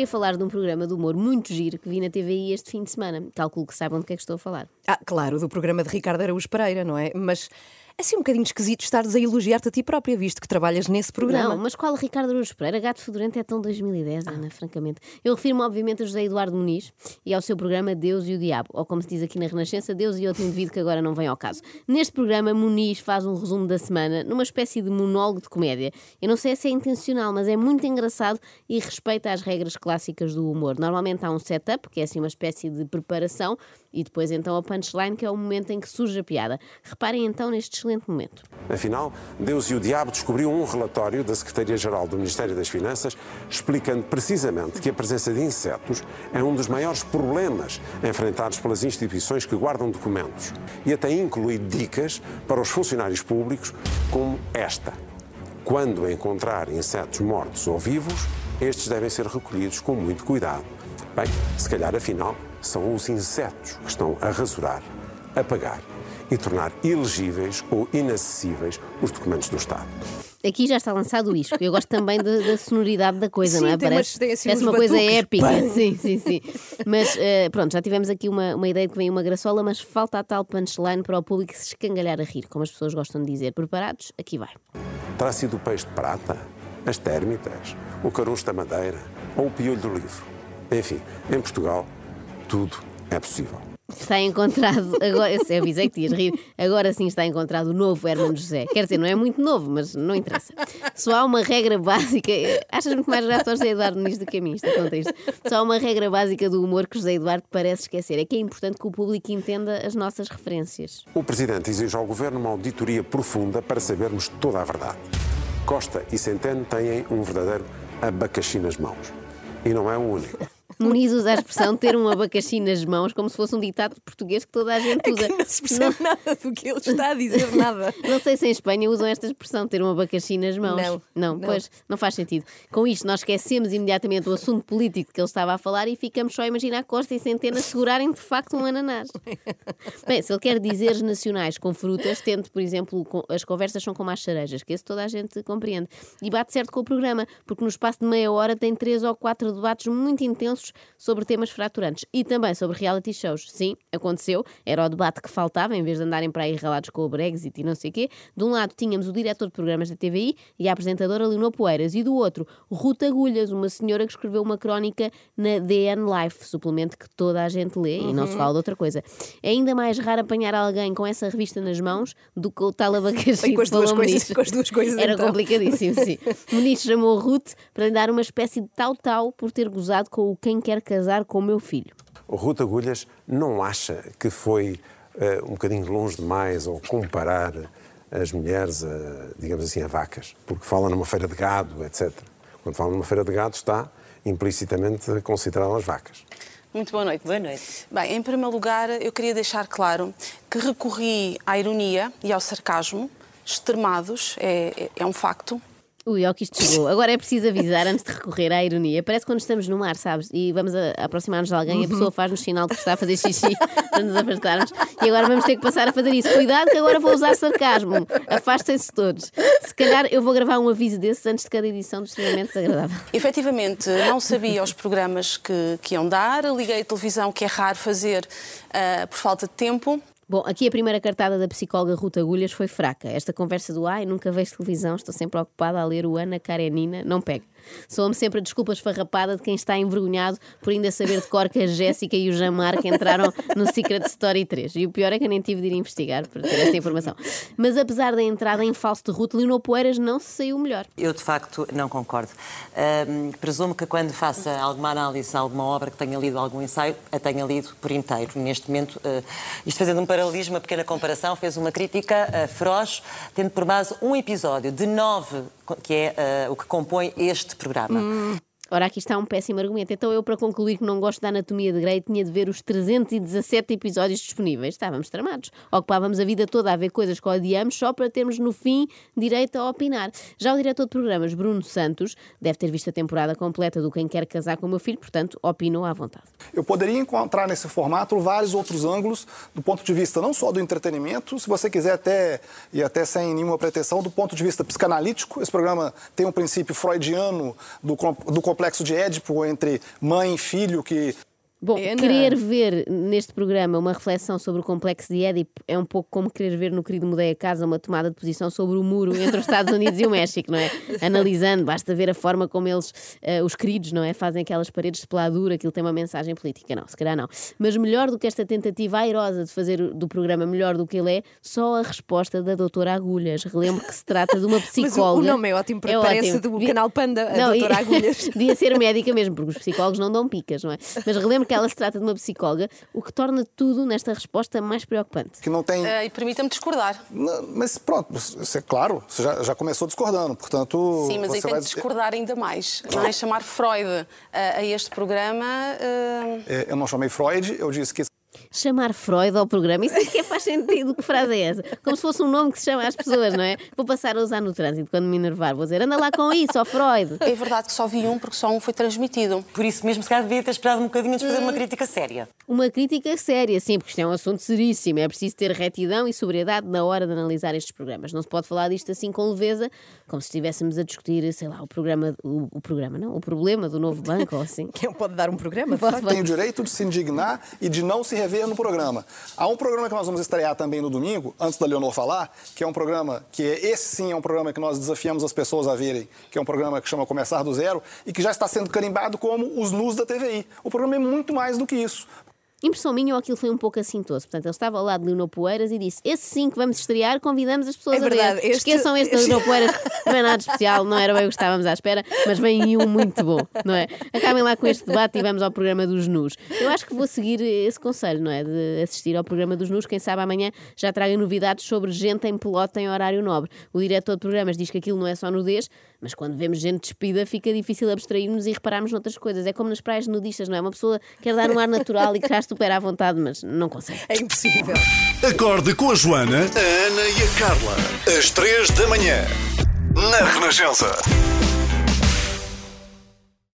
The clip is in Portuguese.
queria falar de um programa de humor muito giro que vi na TVI este fim de semana. Calculo que saibam do que é que estou a falar. Ah, claro, do programa de Ricardo Araújo Pereira, não é? Mas assim um bocadinho esquisito estares a elogiar-te a ti própria, visto que trabalhas nesse programa. Não, mas qual Ricardo Araújo Pereira? Gato Fedorento é tão 2010, Ana, francamente. Eu refiro-me, obviamente, a José Eduardo Muniz e ao seu programa Deus e o Diabo, ou como se diz aqui na Renascença, Deus e outro indivíduo que agora não vem ao caso. Neste programa, Muniz faz um resumo da semana numa espécie de monólogo de comédia. Eu não sei se é intencional, mas é muito engraçado e respeita as regras clássicas do humor. Normalmente há um setup, que é assim uma espécie de preparação, e depois então a punchline, que é o momento em que surge a piada. Reparem então neste excelente momento. Afinal, Deus e o Diabo descobriu um relatório da Secretaria-Geral do Ministério das Finanças explicando precisamente que a presença de insetos é um dos maiores problemas enfrentados pelas instituições que guardam documentos e até inclui dicas para os funcionários públicos como esta. Quando encontrar insetos mortos ou vivos, estes devem ser recolhidos com muito cuidado. Bem, se calhar afinal são os insetos que estão a rasurar, apagar e tornar ilegíveis ou inacessíveis os documentos do Estado. Aqui já está lançado o isco. Eu gosto também da, da sonoridade da coisa, Sim, não é? tem Parece, assim parece uma coisa batuques. épica. Bam! Sim, sim, sim. Mas eh, pronto, já tivemos aqui uma, uma ideia de que vem uma graçola, mas falta a tal punchline para o público se escangalhar a rir, como as pessoas gostam de dizer. Preparados? Aqui vai. Terá sido o peixe de prata, as térmitas, o caroço da madeira ou o piolho do livro. Enfim, em Portugal, tudo é possível. Está encontrado, agora, eu sei, avisei que te ias rir, agora sim está encontrado o novo Hermano José. Quer dizer, não é muito novo, mas não interessa. Só há uma regra básica, achas muito mais graça ao José Eduardo nisto do que a mim, isto é tão triste. Só há uma regra básica do humor que José Eduardo parece esquecer, é que é importante que o público entenda as nossas referências. O Presidente exige ao Governo uma auditoria profunda para sabermos toda a verdade. Costa e Centeno têm um verdadeiro abacaxi nas mãos. E não é o único. Muniz usa a expressão ter um abacaxi nas mãos como se fosse um ditado português que toda a gente usa. Não se percebe nada do que ele está a dizer, nada. Não sei se em Espanha usam esta expressão, ter um abacaxi nas mãos. Não, não, não. pois não faz sentido. Com isto, nós esquecemos imediatamente o assunto político que ele estava a falar e ficamos só a imaginar Costa e Centeno segurarem de facto um ananás. Bem, se ele quer dizeres nacionais com frutas, tente, por exemplo, com- as conversas são como as cerejas, que esse toda a gente compreende. E bate certo com o programa, porque no espaço de meia hora tem três ou quatro debates muito intensos sobre temas fraturantes e também sobre reality shows. Sim, aconteceu, era o debate que faltava, em vez de andarem para aí ralados com o Brexit e não sei o quê. De um lado tínhamos o diretor de programas da TVI e a apresentadora Leonor Poeiras, e do outro, Ruta Agulhas, uma senhora que escreveu uma crónica na DN Life, suplemento que toda a gente lê e não se fala de outra coisa. É ainda mais raro apanhar alguém com essa revista nas mãos do que o tal abacaxi Bem, com as duas coisas- com as duas coisas, Era então. complicadíssimo, sim. Muniz chamou Ruth para lhe dar uma espécie de tal-tal por ter gozado com o quem quer casar com o meu filho. O Ruth Agulhas não acha que foi eh, um bocadinho longe demais ao comparar as mulheres, a, digamos assim, a vacas, porque fala numa feira de gado, etc. Quando fala numa feira de gado, está implicitamente a considerá-las vacas. Muito boa noite. Boa noite. Bem, em primeiro lugar, eu queria deixar claro que recorri à ironia e ao sarcasmo, extremados, é, é- é um facto. Ui, ó que isto chegou. Agora é preciso avisar antes de recorrer à ironia. Parece quando estamos no mar, sabes? E vamos a- aproximar-nos de alguém e a pessoa faz-nos sinal de que está a fazer xixi para nos afastarmos. E agora vamos ter que passar a fazer isso. Cuidado que agora vou usar sarcasmo. Afastem-se todos. Se calhar eu vou gravar um aviso desses antes de cada edição do extremamente desagradável. Efetivamente, não sabia os programas que, que iam dar, liguei a televisão, que é raro fazer ah, por falta de tempo. Bom, aqui a primeira cartada da psicóloga Ruth Agulhas foi fraca. Esta conversa do ai, nunca vejo televisão, estou sempre ocupada a ler o Ana Karenina, não pega. Soa-me sempre a desculpa esfarrapada de quem está envergonhado por ainda saber de cor que a Jéssica e o Jean-Marc entraram no Secret Story 3. E o pior é que eu nem tive de ir investigar para ter esta informação. Mas apesar da entrada em falso de Ruth, Leonor Poeiras não se saiu melhor. Eu, de facto, não concordo. Ahm, presumo que quando faça alguma análise alguma obra que tenha lido algum ensaio, a tenha lido por inteiro. Neste momento, ah, isto fazendo um paralelismo, uma pequena comparação, fez uma crítica ah, feroz, tendo por base um episódio de nove, que é ah, o que compõe este programa. Ora, aqui está um péssimo argumento. Então, eu, para concluir que não gosto da anatomia de Grey, tinha de ver os 317 episódios disponíveis. Estávamos tramados. Ocupávamos a vida toda a ver coisas que odiamos só para termos, no fim, direito a opinar. Já o diretor de programas, Bruno Santos, deve ter visto a temporada completa do Quem Quer Casar com o Meu Filho, portanto, opinou à vontade. Eu poderia encontrar nesse formato vários outros ângulos do ponto de vista não só do entretenimento, se você quiser até e até sem nenhuma pretensão, do ponto de vista psicanalítico. Esse programa tem um princípio freudiano do, do complexo de Édipo entre mãe e filho que Bom, É, querer ver neste programa uma reflexão sobre o complexo de Édipo é um pouco como querer ver no querido Mudei a Casa uma tomada de posição sobre o muro entre os Estados Unidos e o México, não é? Analisando, basta ver a forma como eles, eh, os queridos, não é? Fazem aquelas paredes de peladura, aquilo tem uma mensagem política. Não, se calhar não. Mas melhor do que esta tentativa airosa de fazer do programa melhor do que ele é, só a resposta da doutora Agulhas. Relembro que se trata de uma Mas o- psicóloga. o nome é ótimo, porque parece do canal Panda, a Não, e- doutora Agulhas. Devia ser médica mesmo, porque os psicólogos não dão picas, não é? Mas relembro que ela se trata de uma psicóloga, o que torna tudo nesta resposta mais preocupante. que não tem Eh, e permita-me discordar. Não, Mas pronto, isso é claro, você já, já começou discordando, portanto. Sim, mas você aí tenho vai de discordar ainda mais. Não é chamar Freud eh, a este programa. É, Eu não chamei Freud, eu disse que Chamar Freud ao programa, isso sequer faz sentido. Que frase é essa? Como se fosse um nome que se chama às pessoas, não é? Vou passar a usar no trânsito quando me enervar. Vou dizer, anda lá com isso, ó Freud. É verdade que só vi um porque só um foi transmitido. Por isso mesmo, se calhar devia ter esperado um bocadinho antes de fazer uma crítica séria. Uma crítica séria, sim, porque isto é um assunto seríssimo. É preciso ter retidão e sobriedade na hora de analisar estes programas. Não se pode falar disto assim com leveza, como se estivéssemos a discutir, sei lá, o programa, o, o programa, não? O problema do novo banco ou assim. Quem pode dar um programa? de Posso facto? tem o direito de se indignar e de não se rever no programa. Há um programa que nós vamos estrear também no domingo, antes da Leonor falar, que é um programa que é, esse sim é um programa que nós desafiamos as pessoas a verem, que é um programa que chama Começar do Zero e que já está sendo carimbado como os nus da TVI. O programa é muito mais do que isso. Impressão minha ou aquilo foi um pouco assintoso. Portanto, ele estava ao lado de Leonor Poeiras e disse: Esse sim que vamos estrear, convidamos as pessoas É a ver. verdade, este- Esqueçam este da Leonor Poeiras, não é nada especial, não era bem o que estávamos à espera, mas vem um muito bom, não é? Acabem lá com este debate e vamos ao programa dos nus. Eu acho que vou seguir esse conselho, não é? De assistir ao programa dos nus. Quem sabe amanhã já traga novidades sobre gente em pelota em horário nobre. O diretor de programas diz que aquilo não é só nudez, mas quando vemos gente despida fica difícil abstrairmos e repararmos noutras coisas. É como nas praias nudistas, não é? Uma pessoa quer dar um ar natural e querer super à vontade, mas não consegue. É impossível. Acorde com a Joana, a Ana e a Carla. Às três da manhã. Na Renascença.